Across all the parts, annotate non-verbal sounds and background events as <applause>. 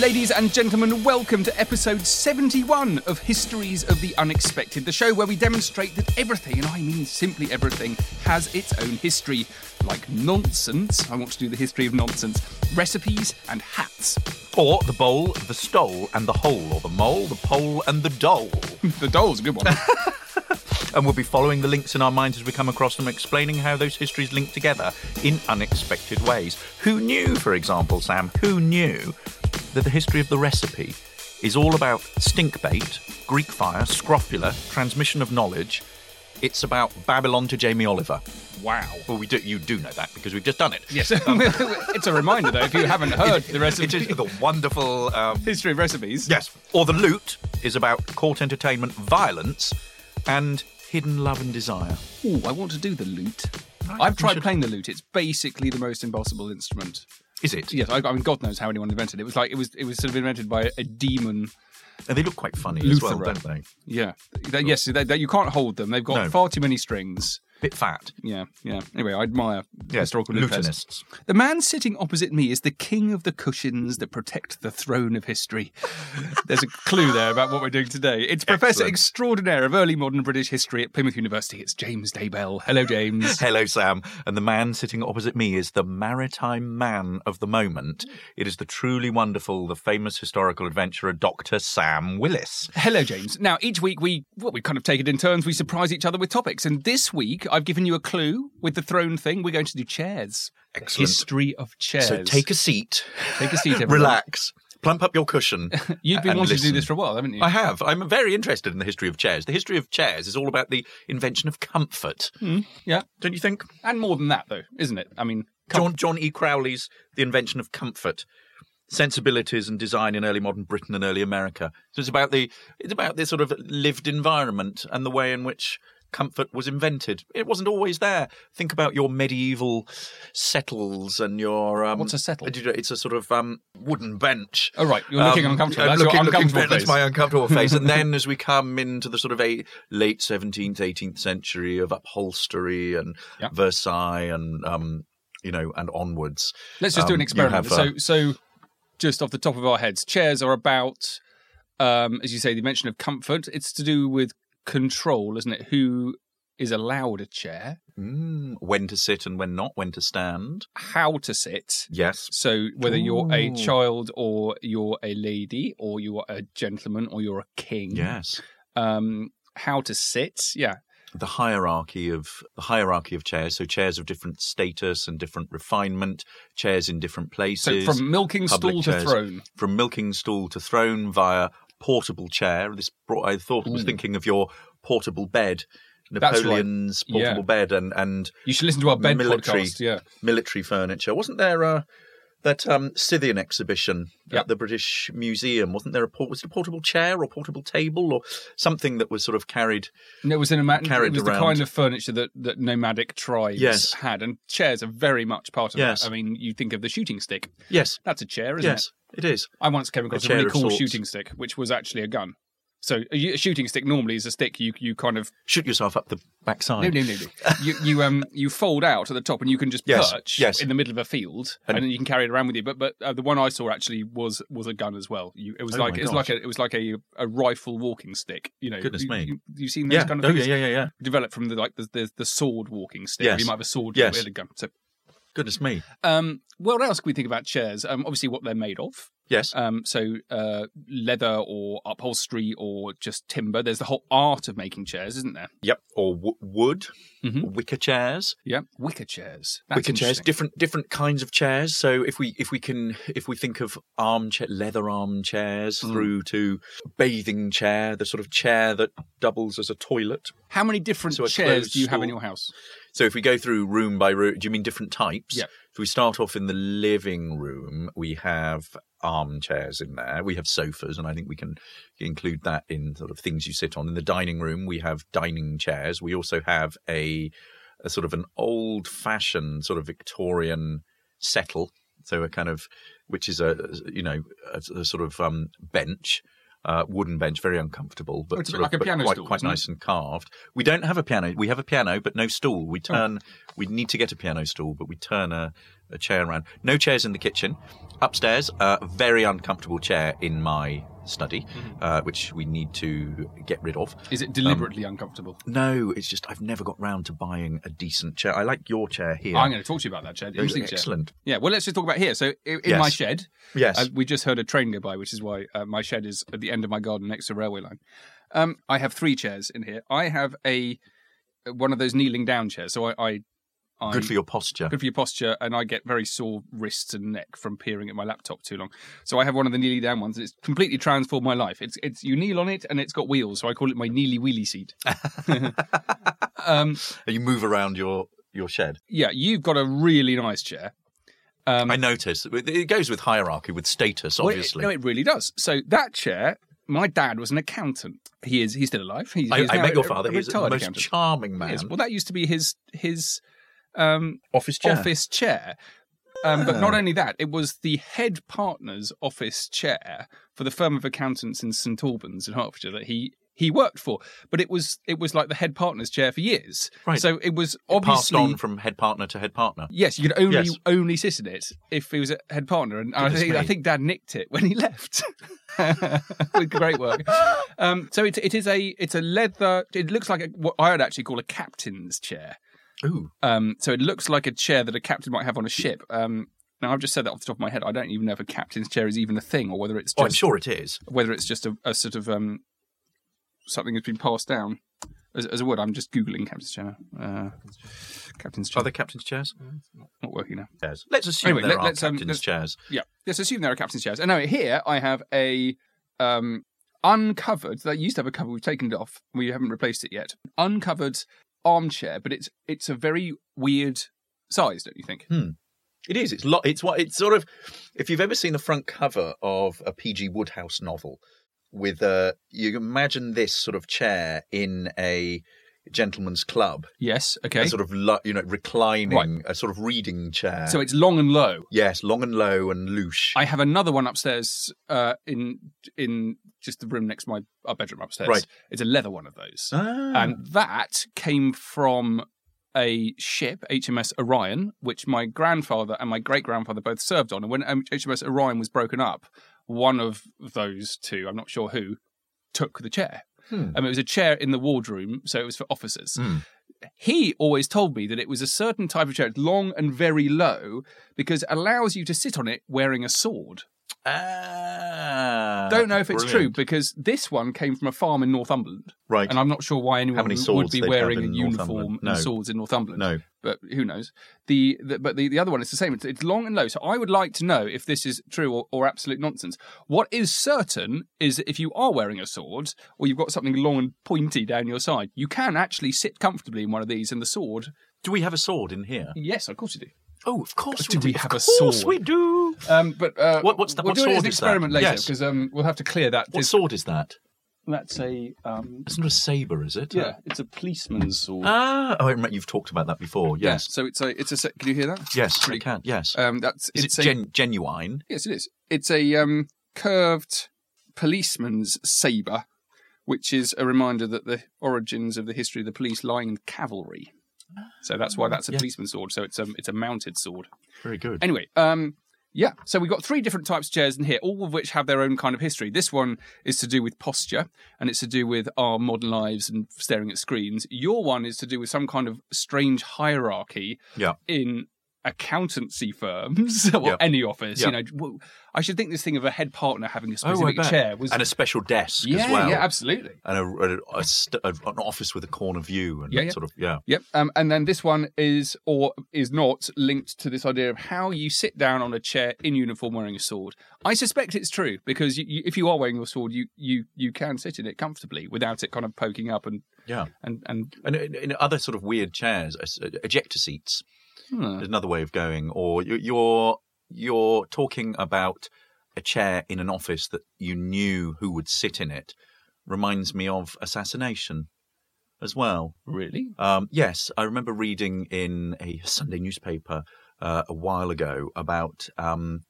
Ladies and gentlemen, welcome to episode 71 of Histories of the Unexpected, the show where we demonstrate that everything, and I mean simply everything, has its own history. Like nonsense, I want to do the history of nonsense, recipes, and hats. Or the bowl, the stole, and the hole, or the mole, the pole, and the dole. <laughs> The doll's a good one. <laughs> and we'll be following the links in our minds as we come across them, explaining how those histories link together in unexpected ways. Who knew, for example, Sam, who knew that the history of the recipe is all about stink bait, Greek fire, scrofula, transmission of knowledge? It's about Babylon to Jamie Oliver. wow. Well, we do, you do know that because we've just done it. Yes, <laughs> it's a reminder though, if you haven't heard the recipe. It is the wonderful um, history of recipes. Yes. Or the loot is about court entertainment, violence, and hidden love and desire. Ooh, I want to do the lute. Right, I've tried should- playing the lute. It's basically the most impossible instrument. Is it? Yes, I, I mean, God knows how anyone invented it. It was like it was it was sort of invented by a demon. And they look quite funny as well, Lutheran. don't they? Yeah, They- yes, they, they- you can't hold them. They've got No. far too many strings. Bit fat. Yeah, yeah. Anyway, I admire Yes, historical lute lutenists. The man sitting opposite me is the king of the cushions that protect the throne of history. <laughs> There's a clue there about what we're doing today. It's Professor Excellent. Extraordinaire of Early Modern British History at Plymouth University. It's James Daybell. Hello, James. <laughs> Hello, Sam. And the man sitting opposite me is the maritime man of the moment. It is the truly wonderful, the famous historical adventurer, Dr. Sam Willis. Hello, James. Now, each week we well, we kind of take it in turns. We surprise each other with topics, and this week I've given you a clue with the throne thing. We're going to do chairs. Excellent. History of chairs. So take a seat. Take a seat, everyone. Relax. Plump up your cushion. <laughs> You've been wanting to do this for a while, haven't you? I have. I'm very interested in the history of chairs. The history of chairs is all about the invention of comfort. Hmm. yeah, Don't you think? and more than that, though, isn't it? I mean, com- John, John E. Crowley's The Invention of Comfort. Sensibilities and design in early modern Britain and early America. So it's about the it's about this sort of lived environment and the way in which comfort was invented. It wasn't always there. Think about your medieval settles and your um, What's a settle? It's a sort of um, wooden bench. Oh, right. You're looking Um, uncomfortable. That's looking, looking- uncomfortable That's my uncomfortable face. And then <laughs> as we come into the sort of a late 17th, 18th century of upholstery and Yeah. Versailles and um, you know and onwards. Let's just do um, an experiment. have, uh, so, so just off the top of our heads, chairs are about, um, as you say, the mention of comfort. It's to do with control, isn't it? Who is allowed a chair, mm, when to sit and when not, when to stand. how to sit. Yes. So whether you're a child or you're a lady or you're a gentleman or you're a king. Yes. Um, how to sit. Yeah. The hierarchy of the hierarchy of chairs. So chairs of different status and different refinement. Chairs in different So places. from milking stool to throne. from milking stool to throne via portable chair. This brought, I thought I was mm. thinking of your portable bed, That's right. Napoleon's portable Yeah. bed, and and You should listen to our bed military podcast. Yeah. military furniture. Wasn't there a that um, Scythian exhibition Yep. at the British Museum? Wasn't there a port, was it a portable chair or portable table or something that was sort of carried? And it was in a Carried it was the kind of furniture that, that nomadic tribes Yes. had, and chairs are very much part of Yes. that. I mean, you think of the shooting stick. Yes, That's a chair, isn't it? yes, it is. I once came across a, chair really cool sorts. shooting stick, which was actually a gun. So a, shooting stick normally is a stick you you kind of Shoot yourself up the backside. no no no no you you um you fold out at the top and you can just Yes, perch yes. in the middle of a field and, And- then you can carry it around with you. But but uh, the one I saw actually was was a gun as well. You, it was Oh like it was gosh. like a it was like a a rifle walking stick. You know, Goodness you, me. You, you've seen those Yeah, kind of oh, things yeah, yeah, yeah, yeah. developed from the like the the, the sword walking stick. Yes. You might have a sword Yes. with a gun. So Goodness me. Um, what else can we think about chairs? Um, obviously, what they're made of. Yes. Um, so uh, leather or upholstery or just timber. There's the whole art of making chairs, isn't there? Yep. Or w- wood, Mhm. wicker chairs. Yep. wicker chairs. That's wicker chairs, different different kinds of chairs. So if we if we can if we think of armchair leather armchairs Mm. through to bathing chair, the sort of chair that doubles as a toilet. How many different So chairs do you have in your house? So if we go through room by room, do you mean different types? Yeah. If we start off in the living room, we have armchairs in there. We have sofas, and I think we can include that in sort of things you sit on. In the dining room, we have dining chairs. We also have a, a sort of an old fashioned sort of Victorian settle. So a kind of, which is a, you know, a, a sort of um, bench. Uh, wooden bench, very uncomfortable, but, Oh, it's a bit of- like a but piano quite, stool, quite nice and carved. We don't have a piano. We have a piano, but no stool. Oh. We turn. We need to get a piano stool, but we turn a, a chair around. No chairs in the kitchen. Upstairs, a very uncomfortable chair in my study, Mm-hmm. uh, which we need to get rid of. Is it deliberately uncomfortable? No, it's just I've never got round to buying a decent chair. I like your chair here. I'm going to talk to you about that chair. Interesting chair. excellent. Yeah, well, let's just talk about here. So, in Yes. my shed, Yes. uh, we just heard a train go by, which is why uh, my shed is at the end of my garden next to railway line. Um, I have three chairs in here. I have a one of those kneeling down chairs. So I, I, I Good for your posture. good for your posture, and I get very sore wrists and neck from peering at my laptop too long. So I have one of the kneeling down ones. It's completely transformed my life. It's it's you kneel on it, and it's got wheels, so I call it my kneely wheelie seat. <laughs> um, And you move around your your shed. yeah, you've got a really nice chair. Um, I notice it goes with hierarchy, with status, Well, it- obviously. no, it really does. So that chair, my dad was an accountant. He is. He's still alive. He's, I, he's I met your father. a He's the retired most accountant. charming man. Well, that used to be his his um, office chair. office chair. Um, but not Ah. only that, it was the head partner's office chair for the firm of accountants in St Albans in Hertfordshire that he he worked for. But it was it was like the head partner's chair for years. Right. So it was obviously Passed on from head partner to head partner. Yes, you could only Yes. only sit in it if he was a head partner, and I think, I think Dad nicked it when he left. <laughs> With great work. Um, so it, it is a it's a leather. It looks like a, what I would actually call a captain's chair. Ooh. Um, so it looks like a chair that a captain might have on a ship. Um, now I've just said that off the top of my head. I don't even know if a captain's chair is even a thing, or whether it's Just, Oh, I'm sure it is. whether it's just a, a sort of um, something that's been passed down as, as a word. I'm just googling captain's chair. Uh, captain's chair. Are there captain's chairs? Not working now. Chairs. Let's assume Anyway, there let- are let's, um, captain's let's- chairs. Yeah. Let's assume there are captain's chairs. And now here I have a um, uncovered. That used to have a cover. We've taken it off. We haven't replaced it yet. Uncovered armchair, but it's it's a very weird size, don't you think? Hmm. It is. It's lo- It's what. It's sort of. If you've ever seen the front cover of a P.G. Wodehouse novel, with uh, you imagine this sort of chair in a gentleman's club, Yes. Okay. a sort of lo- you know reclining, Right. a sort of reading chair. so it's long and low. yes, long and low and loose. I have another one upstairs uh, in in just the room next to my our bedroom upstairs. Right. It's a leather one of those. Ah. And that came from a ship, HMS Orion, which my grandfather and my great grandfather both served on. And when um, HMS Orion was broken up, one of those two, I'm not sure who, took the chair. Hmm. Um, it was a chair in the wardroom, so it was for officers. He always told me that it was a certain type of chair, it's long and very low, because it allows you to sit on it wearing a sword. Ah, Don't know if it's true because this one came from a farm in Northumberland. Right. And I'm not sure why anyone would- be wearing a uniform Northumberland. and swords in Northumberland. No. But who knows? The, the but the, the other one is the same. It's, it's long and low. So I would like to know if this is true or, or absolute nonsense. What is certain is that if you are wearing a sword or you've got something long and pointy down your side, you can actually sit comfortably in one of these and the sword. Do we have a sword in here? Yes, of course you do. Oh, of course we Do we Of have a course sword? we do. Um, but uh, What- what's that- We'll what do it as sword an is that? experiment later Yes. because um, we'll have to clear that. What This- sword is that? That's a um, It's not a saber, is it? yeah, it's a policeman's sword. Ah, oh, I remember you've talked about that before. Yeah, Yes. So it's a it's a. se- Can you hear that? Yes, I can. Yes. Um, that's is it's it a, genuine? yes, it is. It's a um curved policeman's saber, which is a reminder that the origins of the history of the police lie in cavalry. So that's why that's a Yeah. policeman's sword. So it's a it's a mounted sword. Very good. Anyway, um, yeah. So we've got three different types of chairs in here, all of which have their own kind of history. This one is to do with posture, and it's to do with our modern lives and staring at screens. Your one is to do with some kind of strange hierarchy Yeah. in accountancy firms <laughs> or Yeah. any office. Yeah. You know, I should think this thing of a head partner having a Oh, specific bet. chair was and a special desk yeah, as well. yeah, absolutely. And a, a, a st- an office with a corner view and Yeah, yeah. sort of yeah. Yep. Um, and then this one is or is not linked to this idea of how you sit down on a chair in uniform wearing a sword. I suspect it's true because you, you, if you are wearing your sword, you, you you can sit in it comfortably without it kind of poking up and Yeah. and and And in, in other sort of weird chairs, uh, ejector seats Hmm. another way of going. Or you- you're you're talking about a chair in an office that you knew who would sit in it. Reminds me of assassination as well. really. Um, yes, I remember reading in a <laughs> Sunday newspaper uh, a while ago about um,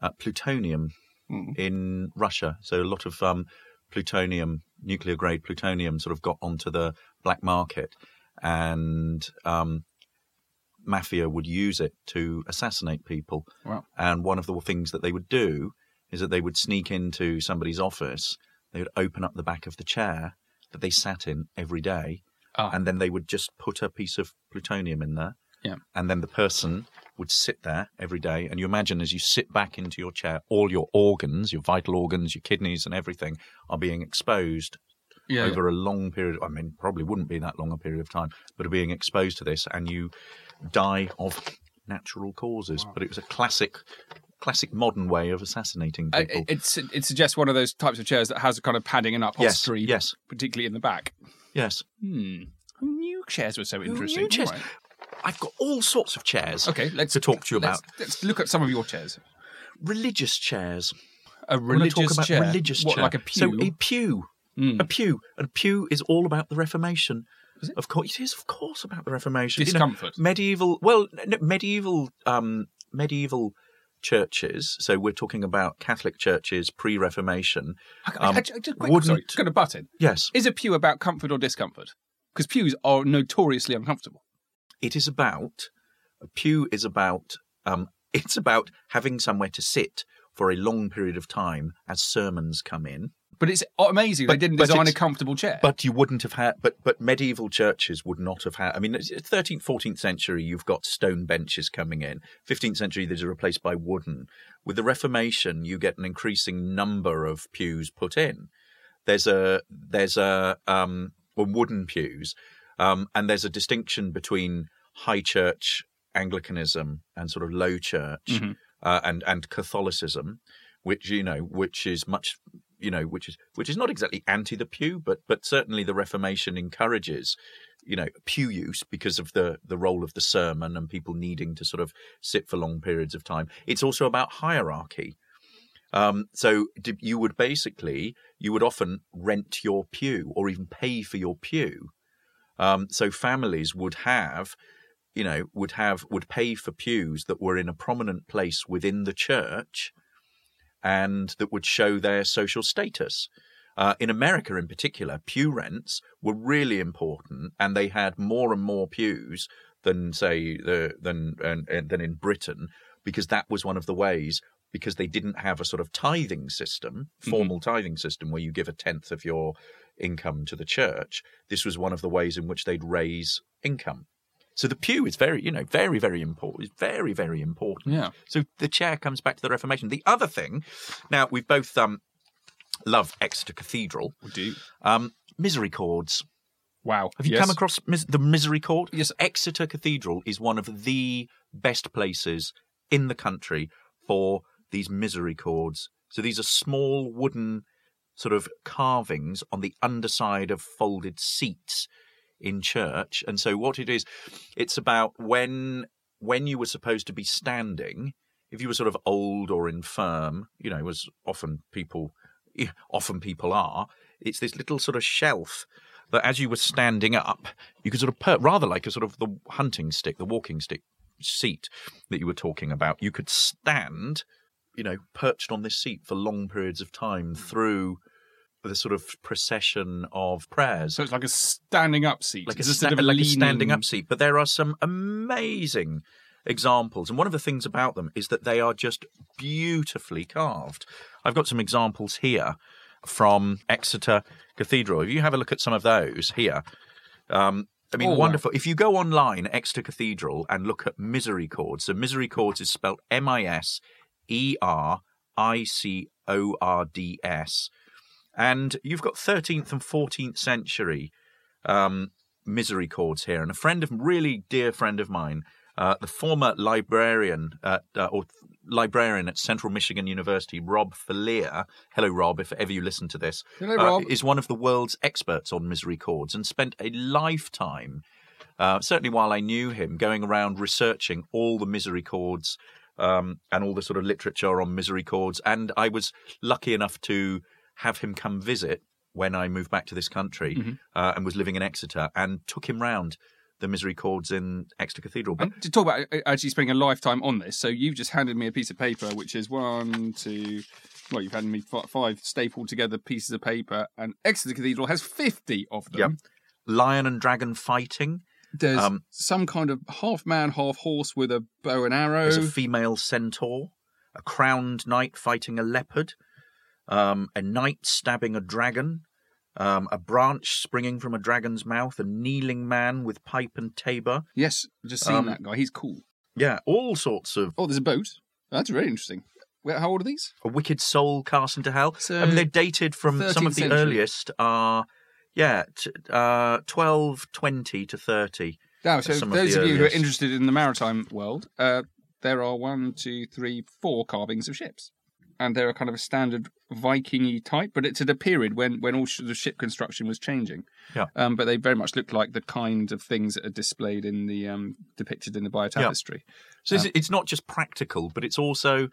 uh, plutonium Hmm. in Russia. So a lot of um, plutonium, nuclear grade plutonium, sort of got onto the black market, and um, mafia would use it to assassinate people. Wow. And one of the things that they would do is that they would sneak into somebody's office. They would open up the back of the chair that they sat in every day, Ah. and then they would just put a piece of plutonium in there. Yeah. And then the person would sit there every day. And you imagine as you sit back into your chair, all your organs, your vital organs, your kidneys, and everything are being exposed Yeah. over a long period. I mean, probably wouldn't be that long a period of time, but are being exposed to this, and you die of natural causes. But it was a classic, classic modern way of assassinating people. it's it suggests one of those types of chairs that has a kind of padding and upholstery, yes. particularly in the back. yes. Hmm. Who knew chairs were so interesting? New chairs. All right. I've got all sorts of chairs. Okay, let's to talk to you let's- about Let's look at some of your chairs. religious chairs. A religious talk about chair, religious what, chair. like a pew. So a pew, Mm. a pew, and a pew is all about the Reformation. Of course, it is. Of course, about the Reformation. You know, Discomfort. medieval. Well, n- medieval. Um, medieval churches. So we're talking about Catholic churches pre-Reformation. I, I, um, I, just quick, wouldn't- sorry, just going to butt in. Yes, Is a pew about comfort or discomfort? Because pews are notoriously uncomfortable. it is about. A pew is about. Um, it's about having somewhere to sit for a long period of time as sermons come in. But it's amazing they didn't but design a comfortable chair. But you wouldn't have had, but but medieval churches would not have had. I mean, 13th, 14th century, you've got stone benches coming in. 15th century, these are replaced by wooden. With the Reformation, you get an increasing number of pews put in. There's a there's a um well, wooden pews, um, and there's a distinction between high church Anglicanism and sort of low church uh, and and Catholicism, which you know which is much you know which is which is not exactly anti the pew, but but certainly the Reformation encourages you know pew use because of the the role of the sermon and people needing to sort of sit for long periods of time. It's also about hierarchy. Um, so you would basically you would often rent your pew or even pay for your pew. Um, so families would have, you know, would have would pay for pews that were in a prominent place within the church, and that would show their social status. Uh, in America, in particular, pew rents were really important, and they had more and more pews than, say, the than and, and, than in Britain, because that was one of the ways. Because they didn't have a sort of tithing system, formal tithing system, where you give a tenth of your income to the church. This was one of the ways in which they'd raise income. So the pew is very, you know, very, very important. It's very, very important. Yeah. So the chair comes back to the Reformation. The other thing, now we've both um, love Exeter Cathedral. We do. Um, misericords. Wow. Have you Yes. come across mis- the misericord? Yes. Exeter Cathedral is one of the best places in the country for these misery misericords. So these are small wooden sort of carvings on the underside of folded seats in church. And so what it is, it's about when when you were supposed to be standing, if you were sort of old or infirm, you know, as often people often people are, it's this little sort of shelf that as you were standing up, you could sort of per- rather like a sort of the hunting stick, the walking stick seat that you were talking about, you could stand, you know, perched on this seat for long periods of time mm. through the sort of procession of prayers So it's like a standing up seat. like a, sta- sort of like a standing up seat. But there are some amazing examples, and one of the things about them is that they are just beautifully carved. I've got some examples here from Exeter Cathedral. If you have a look at some of those here, um, I mean, Oh, wow. wonderful. If you go online, Exeter Cathedral, and look at misericords, so misericords is spelled M I S E R I C O R D S. And you've got 13th and 14th century um, misericords here. And a friend of, really dear friend of mine, uh, the former librarian at, uh, or librarian at Central Michigan University, Rob Falier. Hello, Rob, if ever you listen to this. Hello, uh, Rob. Is one of the world's experts on misericords and spent a lifetime, uh, certainly while I knew him, going around researching all the misericords um, and all the sort of literature on misericords. And I was lucky enough to have him come visit when I moved back to this country Mm-hmm. uh, and was living in Exeter and took him round the misericords in Exeter Cathedral. But And to talk about uh, actually spending a lifetime on this, so you've just handed me a piece of paper, which is one, two, well, you've handed me five stapled together pieces of paper, and Exeter Cathedral has 50 of them. Yep. lion and dragon fighting. There's Um, some kind of half man, half horse with a bow and arrow. There's a female centaur, a crowned knight fighting a leopard, um, a knight stabbing a dragon, um, a branch springing from a dragon's mouth, a kneeling man with pipe and tabor. yes, just seen Um, that guy. He's cool. Yeah, all sorts of Oh, there's a boat. That's very interesting. How old are these? a wicked soul cast into hell. So, I mean, they're dated from some of the century. earliest are, yeah, t- uh, 12, 20 to 30. Now, so of those the of you who are interested in the maritime world, uh, there are one, two, three, four carvings of ships, and they're a kind of a standard Viking-y type, but it's at a period when when all sh- the ship construction was changing. Yeah. Um, but they very much look like the kind of things that are displayed in the um, depicted in the Bayeux Tapestry. So it's, it's not just practical, but it's also,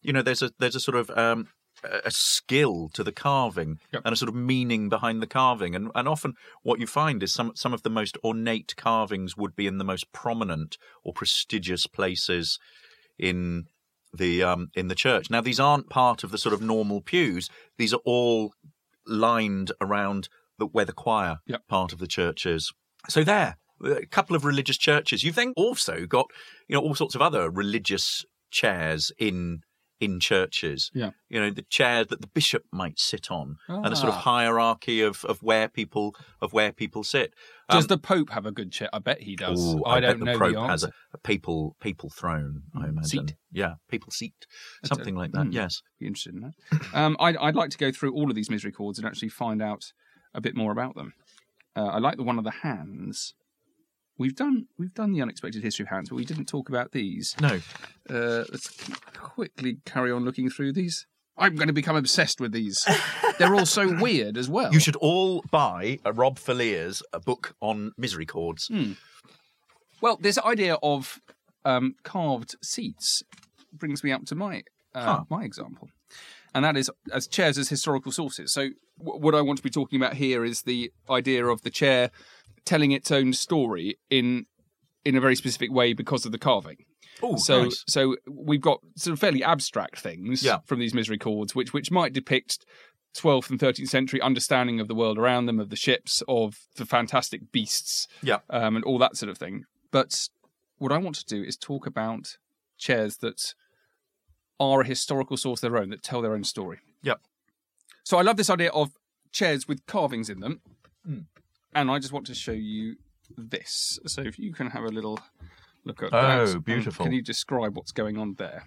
you know, there's a there's a sort of um, a a skill to the carving Yep. and a sort of meaning behind the carving, and and often what you find is some some of the most ornate carvings would be in the most prominent or prestigious places in the um in the church. Now these aren't part of the sort of normal pews; these are all lined around the, where the choir Yep. part of the church is. So there, a couple of religious churches. You've then also got you know all sorts of other religious chairs in in churches. Yeah. You know the chair that the bishop might sit on, and a sort of Ah. hierarchy of, of where people of where people sit. Does Um, the Pope have a good chair? I bet he does. Ooh, I, bet don't the know Pope the Pope has a, a papal papal throne. I imagine. Seat. Yeah, papal seat, something like that. hmm. Yes. Be interested in that. <laughs> um, I'd, I'd like to go through all of these misericords and actually find out a bit more about them. Uh, I like the one of the hands. We've done we've done the unexpected history of hands, but we didn't talk about these. No. Uh, let's quickly carry on looking through these. I'm going to become obsessed with these. They're all so <laughs> weird as well. You should all buy a Rob Falliers a book on misericords. Hmm. Well, this idea of um, carved seats brings me up to my uh, Huh. my example, and that is as chairs as historical sources. So, w- what I want to be talking about here is the idea of the chair telling its own story in in a very specific way because of the carving. Oh, so nice. so we've got sort of fairly abstract things Yeah. from these misericords, which which might depict 12th and 13th century understanding of the world around them, of the ships, of the fantastic beasts, Yeah. um, and all that sort of thing. But what I want to do is talk about chairs that are a historical source of their own, that tell their own story. Yep. So I love this idea of chairs with carvings in them, Hmm. And I just want to show you this. So if you can have a little look at Oh, that. and beautiful. Can you describe what's going on there?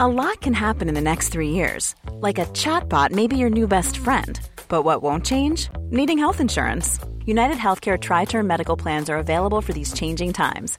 A lot can happen in the next three years. Like a chatbot may be your new best friend. But what won't change? Needing health insurance. United Healthcare Tri Term Medical Plans are available for these changing times.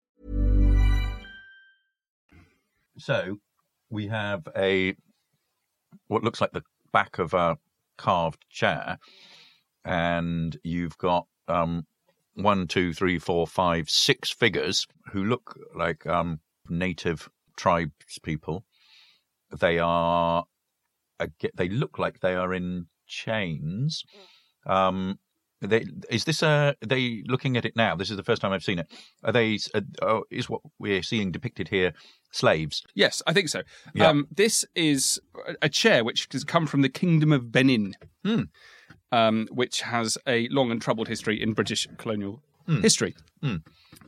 So we have a what looks like the back of a carved chair, and you've got um, one, two, three, four, five, six figures who look like um, native tribes people. They are, they look like they are in chains. Um, they, is this a? Are they looking at it now? This is the first time I've seen it. Are they? Uh, oh, is what we're seeing depicted here slaves? Yes, I think so. Yeah. Um, this is a chair which has come from the Kingdom of Benin, Hmm. um, which has a long and troubled history in British colonial Hmm. history. Hmm.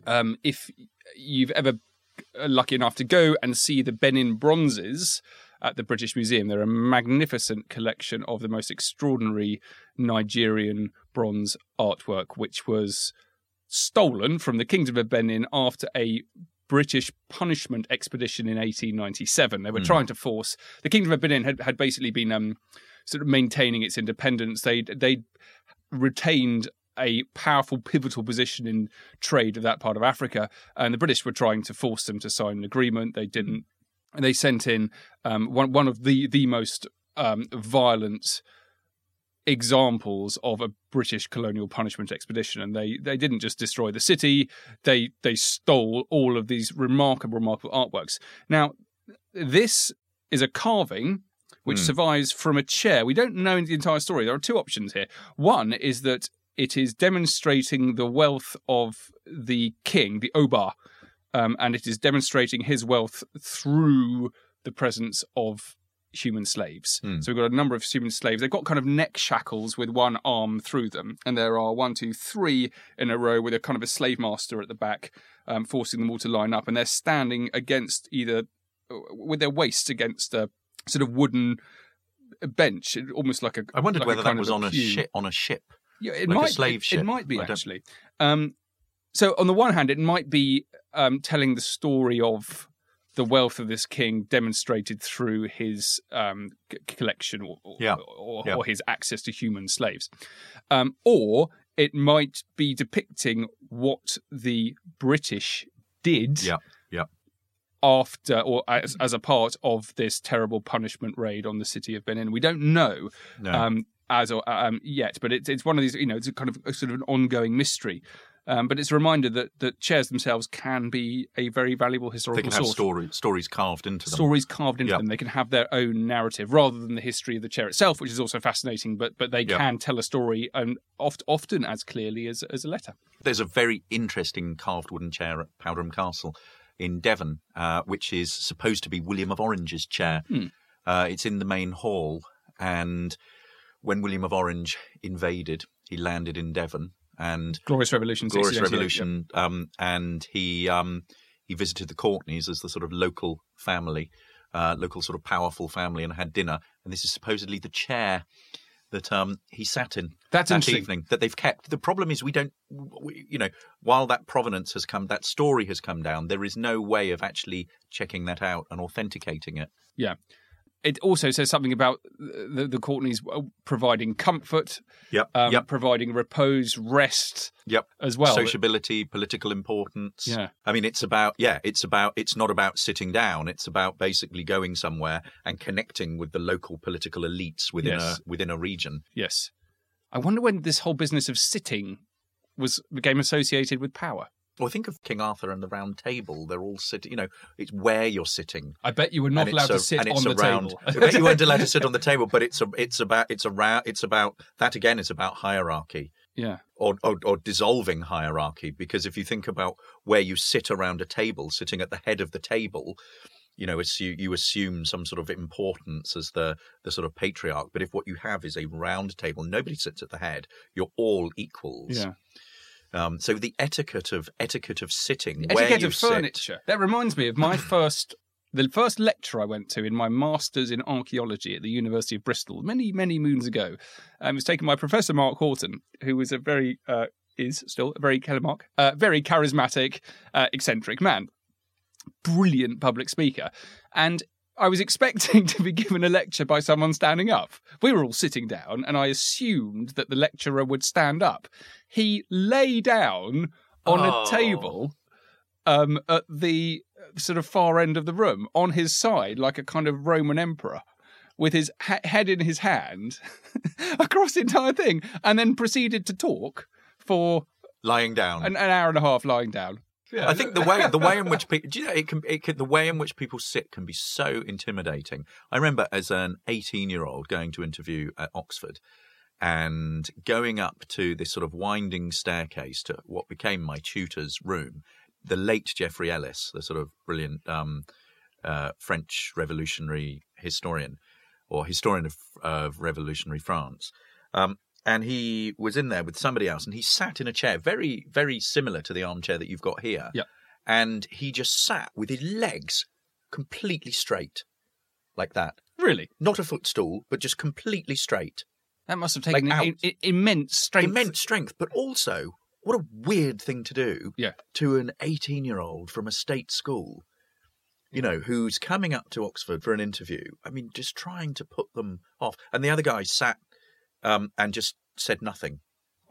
Um, if you've ever uh, lucky enough to go and see the Benin bronzes at the British Museum, they're a magnificent collection of the most extraordinary Nigerian bronze artwork, which was stolen from the Kingdom of Benin after a British punishment expedition in 1897. They were Mm. trying to force the Kingdom of Benin had, had basically been um, sort of maintaining its independence. They they retained a powerful pivotal position in trade of that part of Africa, and the British were trying to force them to sign an agreement. They didn't. And they sent in um, one one of the the most um, violent examples of a British colonial punishment expedition, and they they didn't just destroy the city; they they stole all of these remarkable remarkable artworks. Now, this is a carving which Hmm. survives from a chair. We don't know the entire story. There are two options here. One is that it is demonstrating the wealth of the king, the Oba, um, and it is demonstrating his wealth through the presence of human slaves. Hmm. So we've got a number of human slaves. They've got kind of neck shackles with one arm through them, and there are one, two, three in a row with a kind of a slave master at the back, um, forcing them all to line up, and they're standing against either uh, with their waists against a sort of wooden bench, almost like a. I wondered like whether that was on a ship. On a ship. Yeah, it Like a might slave it, ship. It might be actually. Um, so on the one hand, it might be um, telling the story of the wealth of this king demonstrated through his um, c- collection or or, Yeah. or, Yeah. or his access to human slaves, um, or it might be depicting what the British did Yeah. Yeah. after or as, as a part of this terrible punishment raid on the city of Benin. We don't know No. um, as or, um, yet, but it's it's one of these. You know, it's a kind of a sort of an ongoing mystery. Um, but it's a reminder that that chairs themselves can be a very valuable historical channel. they historical can have source. story, stories carved into them. Stories carved into Yeah. them. They can have their own narrative rather than the history of the chair itself, which is also fascinating. But but they Yeah. can tell a story and oft, often as clearly as as a letter. There's a very interesting carved wooden chair at Powderham Castle in Devon, uh, which is supposed to be William of Orange's chair. Hmm. Uh, it's in the main hall, and when William of Orange invaded, he landed in Devon, and Glorious Revolution. Glorious 1688, Revolution, um, and he um, he visited the Courtenays as the sort of local family, uh, local sort of powerful family, and had dinner. And this is supposedly the chair that um, he sat in That's that evening that they've kept. The problem is we don't, we, you know, while that provenance has come, that story has come down. There is no way of actually checking that out and authenticating it. Yeah. It also says something about the, the Courtenays providing comfort, Yep. um, yep. providing repose, rest Yep. as well. Sociability, political importance. Yeah. I mean, it's about, yeah, it's about, it's not about sitting down. It's about basically going somewhere and connecting with the local political elites within Yes. a, within a region. Yes. I wonder when this whole business of sitting was became associated with power. Well, think of King Arthur and the Round Table. They're all sitting, you know, it's where you're sitting. I bet you were not allowed it's to sit on the around, table. I bet you weren't allowed to sit on the <laughs> table, but it's a, it's about it's around it's about that again. It's about hierarchy yeah. or, or or dissolving hierarchy. Because if you think about where you sit around a table, sitting at the head of the table, you know, assume, you assume some sort of importance as the the sort of patriarch. But if what you have is a round table, nobody sits at the head. You're all equals. Yeah. Um, so the etiquette of etiquette of sitting, where Etiquette you of sit- furniture. That reminds me of my <clears throat> first The first lecture I went to in my master's in archaeology at the University of Bristol many, many moons ago um, was taken by Professor Mark Horton, who was a very, uh, is still a very, Mark, uh, very charismatic, uh, eccentric man. Brilliant public speaker. And I was expecting <laughs> to be given a lecture by someone standing up. We were all sitting down, and I assumed that the lecturer would stand up. He lay down on Oh. a table um, at the sort of far end of the room, on his side, like a kind of Roman emperor, with his ha- head in his hand <laughs> across the entire thing, and then proceeded to talk for Lying down. an, an hour and a half lying down. I think the way the way in which people do you know it can, it can the way in which people sit can be so intimidating. I remember as an 18 year old going to interview at Oxford and going up to this sort of winding staircase to what became my tutor's room. The late Geoffrey Ellis, the sort of brilliant um, uh, French revolutionary historian or historian of, of revolutionary France. Um, and he was in there with somebody else, and he sat in a chair very, very similar to the armchair that you've got here. Yep. And he just sat with his legs completely straight, like that. Really? Not a footstool, but just completely straight. That must have taken Like i- out. i- immense strength. Immense strength, but also what a weird thing to do Yeah. to an 18 year old from a state school, you mm. know, who's coming up to Oxford for an interview. I mean, just trying to put them off. And the other guy sat um, and just said nothing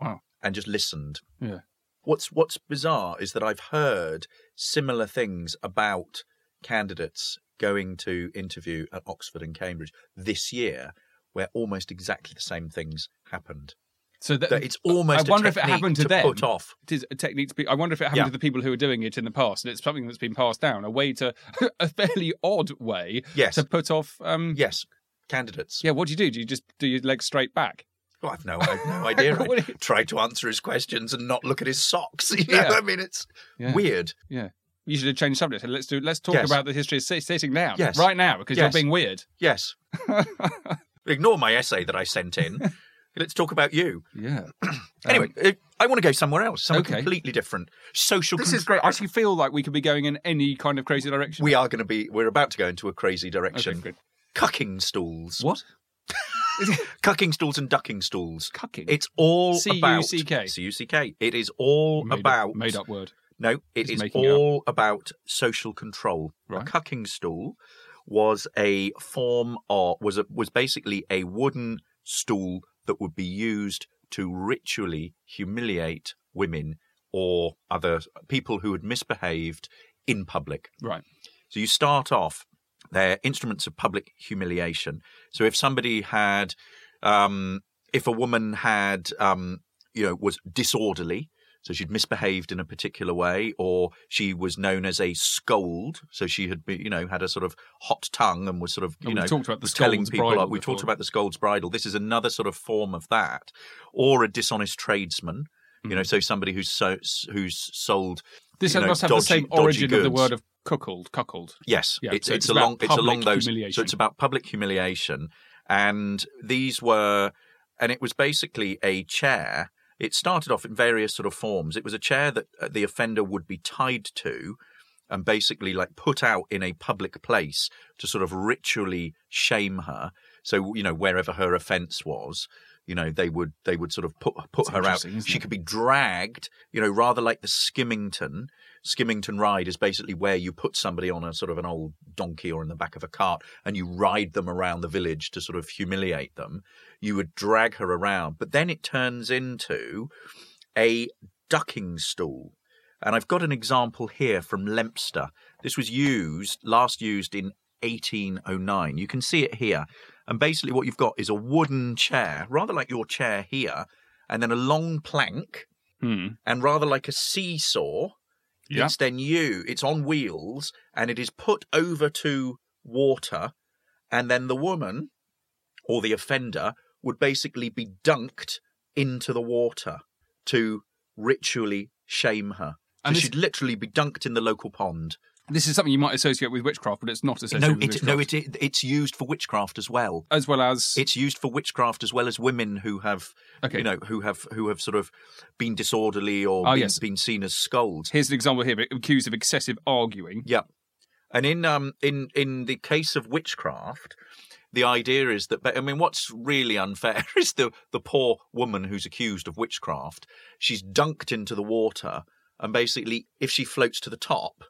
Wow. and just listened. Yeah. What's what's bizarre is that I've heard similar things about candidates going to interview at Oxford and Cambridge this year, where almost exactly the same things happened. So that, That it's almost. I wonder a if it happened to, to them. Put off. It is a technique to be. I wonder if it happened Yeah. to the people who are doing it in the past, and it's something that's been passed down. A way to <laughs> a fairly odd way Yes. to put off. Um, Yes, candidates. yeah. What do you do? Do you just do your legs straight back? Well, I've no, I've no <laughs> idea. I try to answer his questions and not look at his socks. <laughs> You know, Yeah. I mean, it's Yeah. weird. Yeah. You should have changed subject. Let's do. Let's talk Yes. about the history of sitting down Yes. right now because Yes. you're being weird. Yes. <laughs> Ignore my essay that I sent in. Let's talk about you. Yeah. <clears throat> Anyway, uh, I want to go somewhere else, somewhere Okay. completely different. Social. This con- is great. I actually feel like we could be going in any kind of crazy direction. We are going to be. We're about to go into a crazy direction. Okay, good. Cucking stools. What? <laughs> Cucking stools and ducking stools. Cucking? It's all about C-U-C-K. C-U-C-K. It is all Made up- about made up word. No, it He's is it up. all about social control. Right. A cucking stool was a form of was a, was basically a wooden stool that would be used to ritually humiliate women or other people who had misbehaved in public. Right. So you start off, they're instruments of public humiliation. So if somebody had, um, if a woman had, um, you know, was disorderly, so she'd misbehaved in a particular way, or she was known as a scold, so she had, you know, had a sort of hot tongue and was sort of, you And know, talked about the telling people. bridle we before. talked about the scold's bridle. This is another sort of form of that, or a dishonest tradesman. You know, so somebody who's so who's sold. Mm-hmm. This you know, must have dodgy- the same origin of the word of cuckold. Cuckold. Yes, Yeah, it's so it's, it's about along it's along public those. So it's about public humiliation, and these were, and it was basically a chair. It started off in various sort of forms. It was a chair that uh, the offender would be tied to, and basically like put out in a public place to sort of ritually shame her. So you know wherever her offence was, you know they would they would sort of put put That's her out. She it? could be dragged, you know, rather like the Skimmington. Skimmington ride is basically where you put somebody on a sort of an old donkey or in the back of a cart and you ride them around the village to sort of humiliate them. You would drag her around, but then it turns into a ducking stool. And I've got an example here from Leominster. This was used, last used in 1809. You can see it here. And basically, what you've got is a wooden chair, rather like your chair here, and then a long plank, Hmm. and rather like a seesaw. Yeah. It's then you, it's on wheels, and it is put over to water, and then the woman or the offender would basically be dunked into the water to ritually shame her. So And she'd literally be dunked in the local pond. This is something you might associate with witchcraft, but it's not associated No, with it, witchcraft. no, it, it, it's used for witchcraft as well. as well as It's used for witchcraft as well as women who have, Okay. you know, who have who have sort of been disorderly or Oh, been, yes. been seen as scolds. here's an example here: accused of excessive arguing. Yeah. And in um in in the case of witchcraft, the idea is that I mean, what's really unfair <laughs> is the the poor woman who's accused of witchcraft. She's dunked into the water, and basically, if she floats to the top,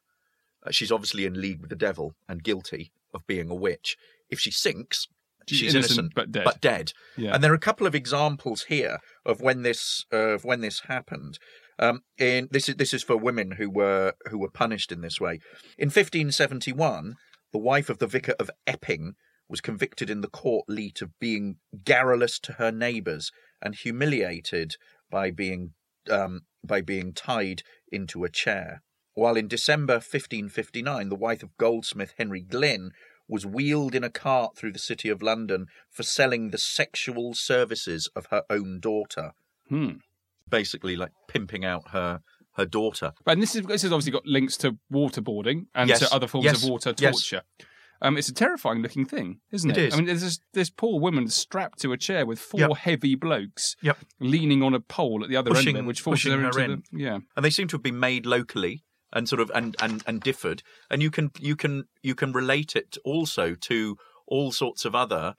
uh, she's obviously in league with the devil and guilty of being a witch. If she sinks, She's she's, innocent innocent, but dead. Yeah. And there are a couple of examples here of when this uh, of when this happened. Um, in this is this is for women who were who were punished in this way. In 1571, the wife of the vicar of Epping was convicted in the court leet of being garrulous to her neighbours and humiliated by being um, by being tied into a chair. While in December 1559, the wife of goldsmith Henry Glynn was wheeled in a cart through the city of London for selling the sexual services of her own daughter. Hmm. Basically, like pimping out her her daughter. And this is this has obviously got links to waterboarding and Yes, to other forms yes, of water torture. yes. Um, it's a terrifying looking thing, isn't it? It is. I mean, there's this, this poor woman strapped to a chair with four Yep. heavy blokes Yep. leaning on a pole at the other end of Pushing- it, which forces her her into in. the yeah. and they seem to have been made locally and sort of and and and differed and you can you can you can relate it also to all sorts of other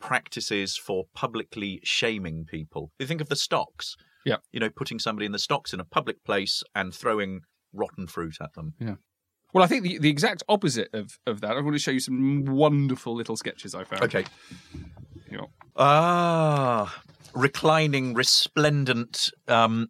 practices for publicly shaming people you think of the stocks Yeah. you know putting somebody in the stocks in a public place and throwing rotten fruit at them Yeah. Well, I think the, the exact opposite of, of that. I want to show you some wonderful little sketches I found. okay ah reclining resplendent um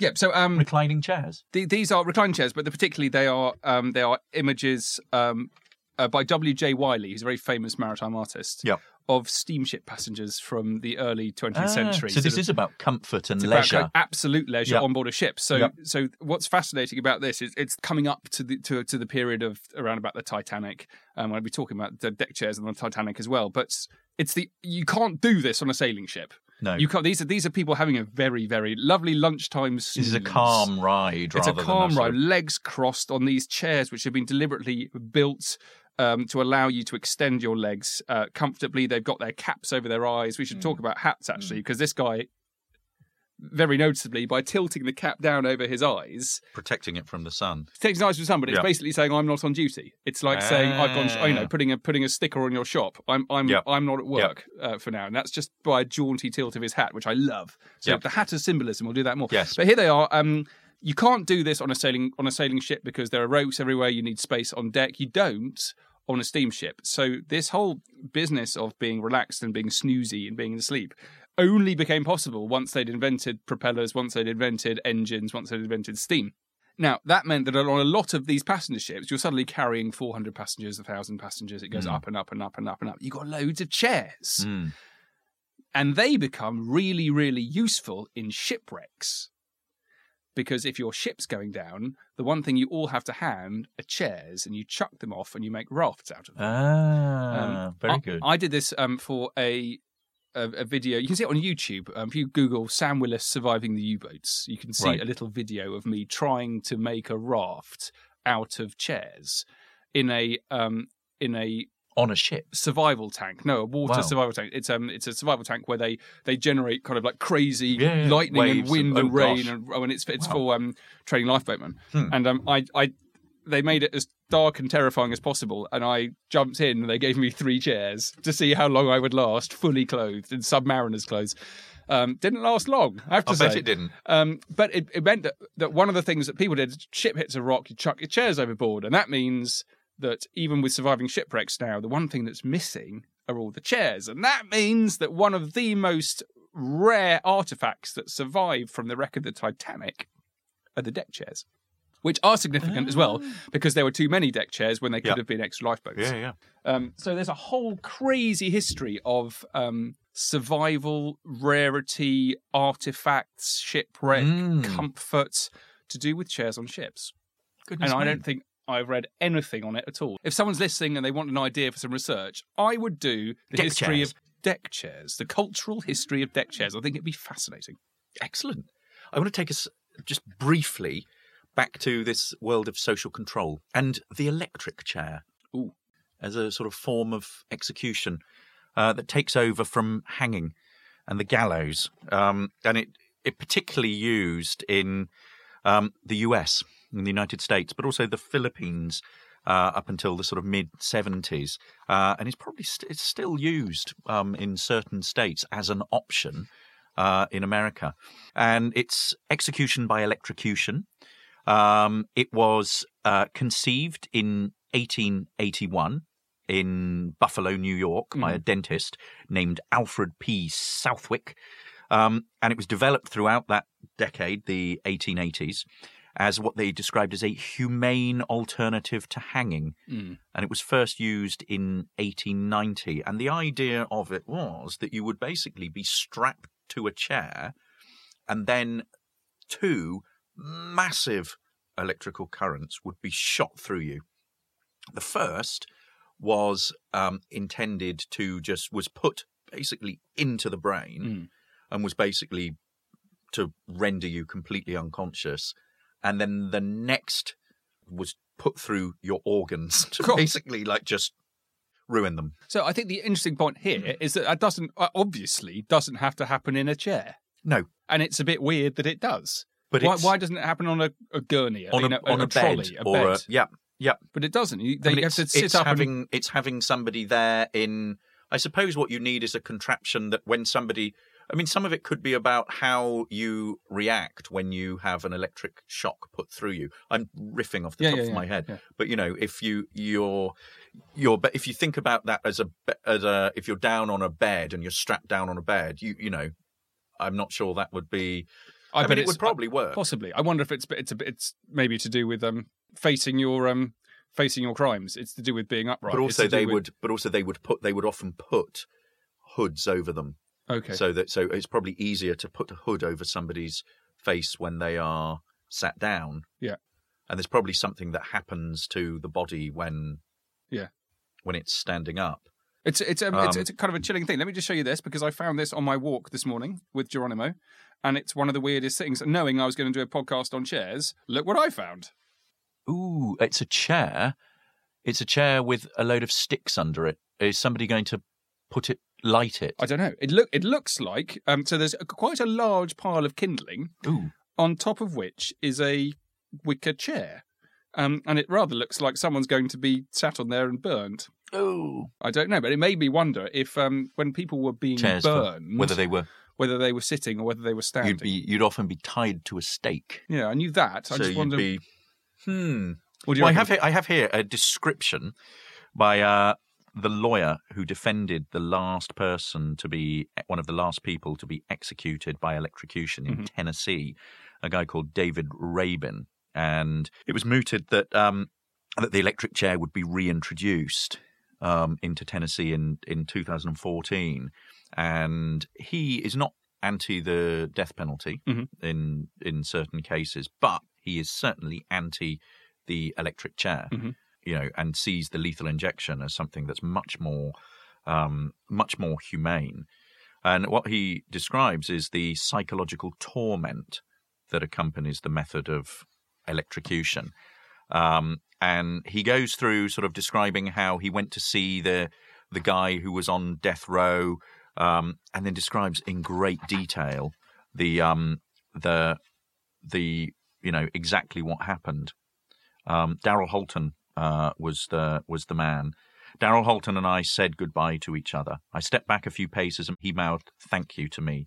Yeah. So um, reclining chairs the, these are reclining chairs, but particularly they are um, they are images um, uh, by W. J. Wyllie, who's a very famous maritime artist. Yep. Of steamship passengers from the early 20th century. Ah, so this of- is about comfort and It's about leisure kind absolute leisure Yep. on board a ship. So, Yep. so what's fascinating about this is it's coming up to the to, to the period of around about the Titanic. Um, I'll be talking about the deck chairs on the Titanic as well. But it's the you can't do this on a sailing ship. No You can't. These are these are people having a very very lovely lunchtime. this is a calm ride It's a calm ride, legs crossed on these chairs, which have been deliberately built um, to allow you to extend your legs uh, comfortably. They've got their caps over their eyes. We should talk Mm. about hats actually, because this guy, very noticeably, by tilting the cap down over his eyes, protecting it from the sun takes his eyes from the sun, but it's Yeah. basically saying I'm not on duty. It's like saying I've gone, you know, Ah. putting a putting a sticker on your shop. I'm I'm Yeah. I'm not at work uh, for now, and that's just by a jaunty tilt of his hat, which I love. So the hat has symbolism. We'll do that more. Yes. but here they are. Um, you can't do this on a sailing on a sailing ship because there are ropes everywhere. You need space on deck. You don't on a steamship. So this whole business of being relaxed and being snoozy and being asleep only became possible once they'd invented propellers, once they'd invented engines, once they'd invented steam. Now, that meant that on a lot of these passenger ships, you're suddenly carrying 400 passengers, 1,000 passengers. It goes up and up and up and up and up. You've got loads of chairs. Mm. And they become really, really useful in shipwrecks. Because if your ship's going down, the one thing you all have to hand are chairs, and you chuck them off and you make rafts out of them. Ah, Um, very I, good. I did this um, for a, a a video. You can see it on YouTube. Um, if you Google Sam Willis surviving the U-boats, you can see Right. a little video of me trying to make a raft out of chairs in a um, in a On a ship. survival tank. No, a water Wow. survival tank. It's um, it's a survival tank where they they generate kind of like crazy Yeah, lightning and wind and- and, rain, gosh. and oh, and it's it's Wow. for um training lifeboatmen. Hmm. And um, I I they made it as dark and terrifying as possible, and I jumped in. and They gave me three chairs to see how long I would last, fully clothed in submariner's clothes. Um, didn't last long, I have to say. I say. bet it didn't. Um, but it, it meant that, that one of the things that people did, ship hits a rock, you chuck your chairs overboard, and that means that even with surviving shipwrecks now, the one thing that's missing are all the chairs, and that means that one of the most rare artifacts that survived from the wreck of the Titanic are the deck chairs. Which are significant as well because there were too many deck chairs when they could Yeah. have been extra lifeboats. yeah. Um, so there's a whole crazy history of um, survival, rarity, artifacts, shipwreck, Mm. comfort to do with chairs on ships. Goodness and I don't think I've read anything on it at all. If someone's listening and they want an idea for some research, I would do the Deck history chairs. of deck chairs, the cultural history of deck chairs. I think it'd be fascinating. Excellent. I want to take us just briefly back to this world of social control and the electric chair Ooh. as a sort of form of execution uh, that takes over from hanging and the gallows. Um, and it, it particularly used in um, the US, in the United States, but also the Philippines uh, up until the sort of mid 70s. Uh, and it's probably st- it's still used um, in certain states as an option uh, in America. And it's execution by electrocution. Um, it was uh, conceived in 1881 in Buffalo, New York, by a dentist named Alfred P. Southwick. Um, and it was developed throughout that decade, the 1880s, as what they described as a humane alternative to hanging. And it was first used in 1890. And the idea of it was that you would basically be strapped to a chair and then two massive electrical currents would be shot through you. The first was um, intended to just was put basically into the brain and was basically to render you completely unconscious, and then the next was put through your organs <laughs> to Cool. basically like just ruin them. So I think the interesting point here is that that doesn't uh, obviously doesn't have to happen in a chair, No, and it's a bit weird that it does. But why, why doesn't it happen on a, a gurney, on a, on a, trolley, bed a or bed? a yeah yeah. But it doesn't. You, I they mean, have to it's, sit up having and it's having somebody there in. I suppose what you need is a contraption that when somebody. I mean, some of it could be about how you react when you have an electric shock put through you. I'm riffing off the Yeah, top yeah, of yeah, my head, but you know, if you you're you're but if you think about that as a as a if you're down on a bed and you're strapped down on a bed, you you know, I'm not sure that would be. I, bet mean, it would probably work. Possibly. I wonder if it's it's a bit it's maybe to do with um facing your um facing your crimes. It's to do with being upright. but also they with- would but also they would put they would often put hoods over them okay. so that so it's probably easier to put a hood over somebody's face when they are sat down Yeah. and there's probably something that happens to the body when Yeah. when it's standing up It's it's, um, it's Um, it's a kind of a chilling thing. Let me just show you this because I found this on my walk this morning with Geronimo, and it's one of the weirdest things. Knowing I was going to do a podcast on chairs, look what I found. ooh it's a chair it's a chair with a load of sticks under it is somebody going to put it light it I don't know. It look it looks like um. So there's a, quite a large pile of kindling, ooh on top of which is a wicker chair, um, and it rather looks like someone's going to be sat on there and burned. ooh I don't know, but it made me wonder if um, when people were being chairs for- burned, whether they were whether they were sitting or whether they were standing. you'd be you'd often be tied to a stake Yeah, I knew that. I so just you'd wondered. be hmm what do you Well, I have here, I have here a description by uh, the lawyer who defended the last person to be one of the last people to be executed by electrocution in Tennessee, a guy called David Raybin, and it was mooted that um, that the electric chair would be reintroduced um, into Tennessee in in 2014, and he is not anti the death penalty Mhm. in in certain cases, but he is certainly anti the electric chair, Mhm. you know, and sees the lethal injection as something that's much more, um, much more humane. And what he describes is the psychological torment that accompanies the method of electrocution. Um, and he goes through sort of describing how he went to see the the guy who was on death row, um, and then describes in great detail the um, the the you know exactly what happened. Um, Daryl Holton uh, was the was the man. Daryl Holton and I said goodbye to each other. I stepped back a few paces and he mouthed "Thank you" to me.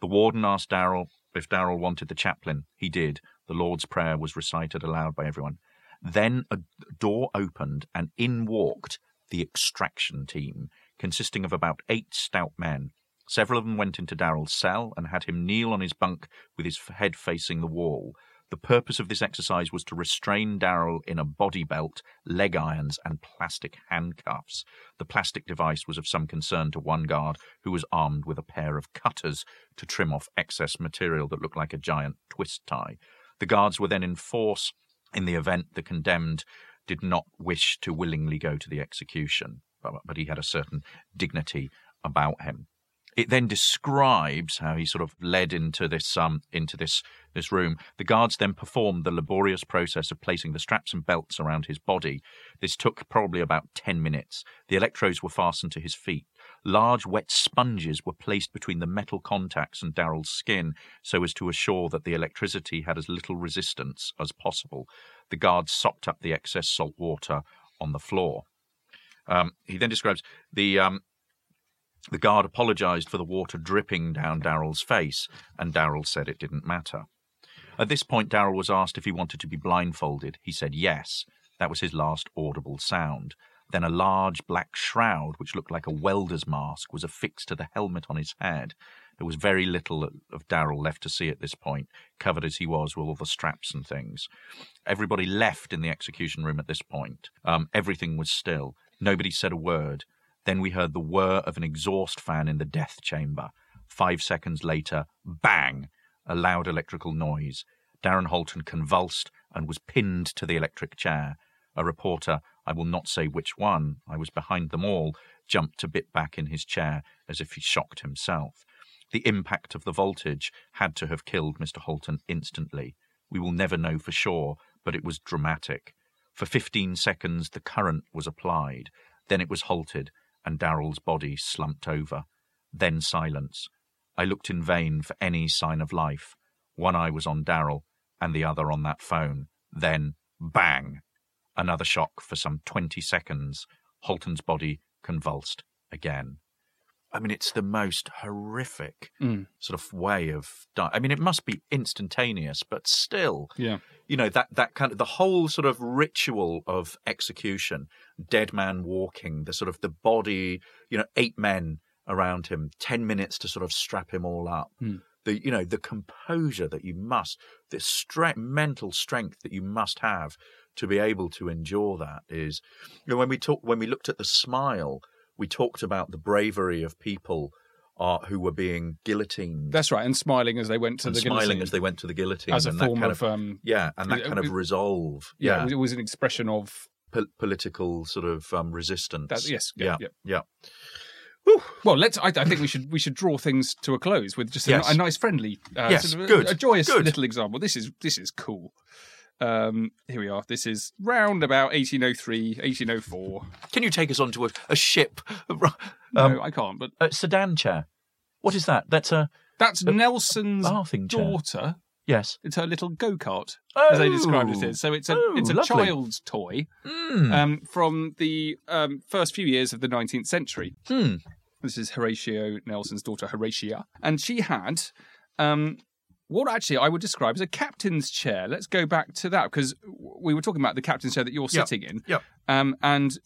The warden asked Daryl if Daryl wanted the chaplain. He did. The Lord's Prayer was recited aloud by everyone. Then a door opened and in walked the extraction team, consisting of about eight stout men. Several of them went into Daryl's cell and had him kneel on his bunk with his head facing the wall. The purpose of this exercise was to restrain Daryl in a body belt, leg irons, and plastic handcuffs. The plastic device was of some concern to one guard who was armed with a pair of cutters to trim off excess material that looked like a giant twist tie. The guards were then in force in the event the condemned did not wish to willingly go to the execution, but, he had a certain dignity about him. It then describes how he sort of led into this um into this this room. The guards then performed the laborious process of placing the straps and belts around his body. This took probably about ten minutes. The electrodes were fastened to his feet. Large wet sponges were placed between the metal contacts and Daryl's skin so as to assure that the electricity had as little resistance as possible. The guards sopped up the excess salt water on the floor. Um, he then describes the um, the guard apologised for the water dripping down Daryl's face, and Daryl said it didn't matter. At this point, Daryl was asked if he wanted to be blindfolded. He said yes. That was his last audible sound. Then a large black shroud, which looked like a welder's mask, was affixed to the helmet on his head. There was very little of Daryl left to see at this point, covered as he was with all the straps and things. Everybody left in the execution room at this point. Um, everything was still. Nobody said a word. Then we heard the whir of an exhaust fan in the death chamber. Five seconds later, bang! A loud electrical noise. Darren Holton convulsed and was pinned to the electric chair. A reporter, I will not say which one, I was behind them all, jumped a bit back in his chair as if he shocked himself. The impact of the voltage had to have killed Mr. Holton instantly. We will never know for sure, but it was dramatic. For fifteen seconds, the current was applied. Then it was halted, and Daryl's body slumped over. Then silence. I looked in vain for any sign of life. One eye was on Daryl, and the other on that phone. Then, bang! Another shock for some twenty seconds. Holton's body convulsed again. I mean, it's the most horrific Mm. sort of way of dying. I mean, it must be instantaneous, but still, Yeah. you know that that kind of the whole sort of ritual of execution dead man walking the sort of the body you know eight men around him 10 minutes to sort of strap him all up Hmm. the you know the composure that you must the stre- mental strength that you must have to be able to endure that is you know when we talk when we looked at the smile we talked about the bravery of people uh, who were being guillotined That's right. And smiling as they went to and the smiling guillotine. as they went to the guillotine As a and that form kind of, um, yeah and that it- kind of it- resolve yeah, yeah, it was- an expression of po- political sort of um, resistance That- yes, yeah, yeah yeah. yeah Well, let's. I, I think we should we should draw things to a close with just a, Yes. a nice, friendly, uh, Yes, sort of a- good, a, joyous good. little example. This is this is cool. Um, here we are. This is round about 1803, 1804. can you take us on to a, a ship <laughs> no, um, I can't. But a sedan chair what is that that's a that's Nelson's bathing chair. daughter. yes It's her little go kart, oh, as they described it as. So it's a Oh, it's a lovely. child's toy Mm. um, from the um, first few years of the 19th century. Hmm. This is Horatio Nelson's daughter, Horatia. And she had um, what actually I would describe as a captain's chair. Let's go back to that because we were talking about the captain's chair that you're Yep. sitting in. Yep. Um, and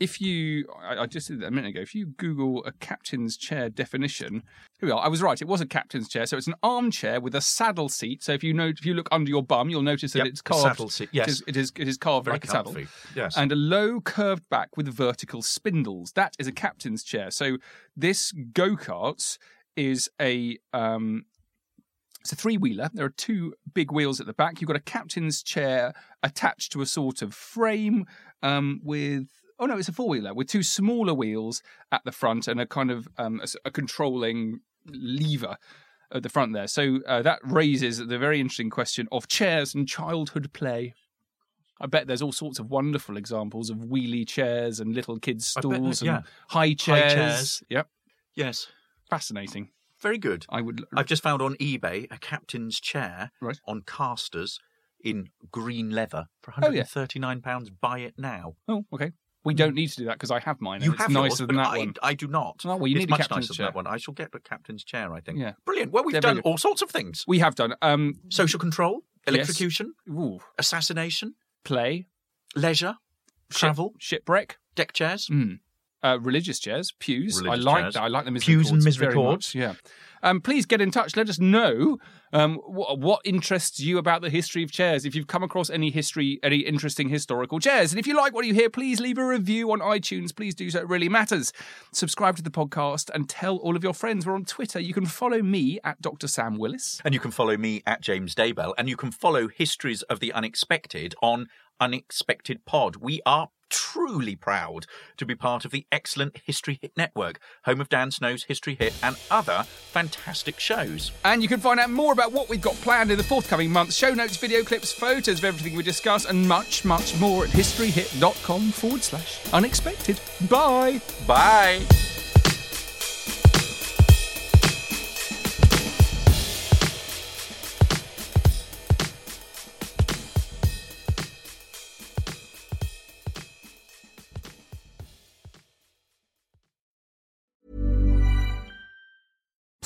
if you, I, I just did that a minute ago, if you Google a captain's chair definition, here we are. I was right. It was a captain's chair. So it's an armchair with a saddle seat. So if you know, if you look under your bum, you'll notice that Yep, it's a carved. saddle seat, yes. It is, it is, it is carved very like a saddle yes and a low curved back with vertical spindles. That is a captain's chair. So this go kart is a um, it's a three wheeler. There are two big wheels at the back. You've got a captain's chair attached to a sort of frame um, with. Oh no, it's a four wheeler with two smaller wheels at the front and a kind of um, a a, controlling lever at the front there. So uh, that raises the very interesting question of chairs and childhood play. I bet there's all sorts of wonderful examples of wheelie chairs and little kids' I bet there- stools yeah. and high chairs. high chairs. Yep, yes fascinating. Very good I would. I've just found on eBay a captain's chair Right. on casters in green leather for Oh, yeah. £139. Buy it now. Oh, okay. We don't need to do that because I have mine. You it's have nicer yours, than that I, one. I do not. Oh, well, you it's need a much captain's nicer chair. than that one. I shall get the captain's chair, I think. Yeah. Brilliant. Well, we've They're done all sorts of things. We have done um, Social control, Yes. electrocution, ooh, assassination, play, leisure, ship- travel, shipwreck, deck chairs. mm. Uh, religious chairs, pews. Religious I like chairs. that. I like the misery Pews and cords misery very much, Yeah. Um, please get in touch. Let us know um, what, what interests you about the history of chairs. If you've come across any history, any interesting historical chairs, and if you like what you hear, please leave a review on iTunes. Please do so; it really matters. Subscribe to the podcast and tell all of your friends. We're on Twitter. You can follow me at Dr. Sam Willis. And you can follow me at James Daybell, and you can follow Histories of the Unexpected on Unexpected Pod. We are truly proud to be part of the excellent History Hit Network, home of Dan Snow's History Hit and other fantastic shows. And you can find out more about what we've got planned in the forthcoming months show notes, video clips, photos of everything we discuss, and much, much more at historyhit.com forward slash unexpected. Bye. Bye.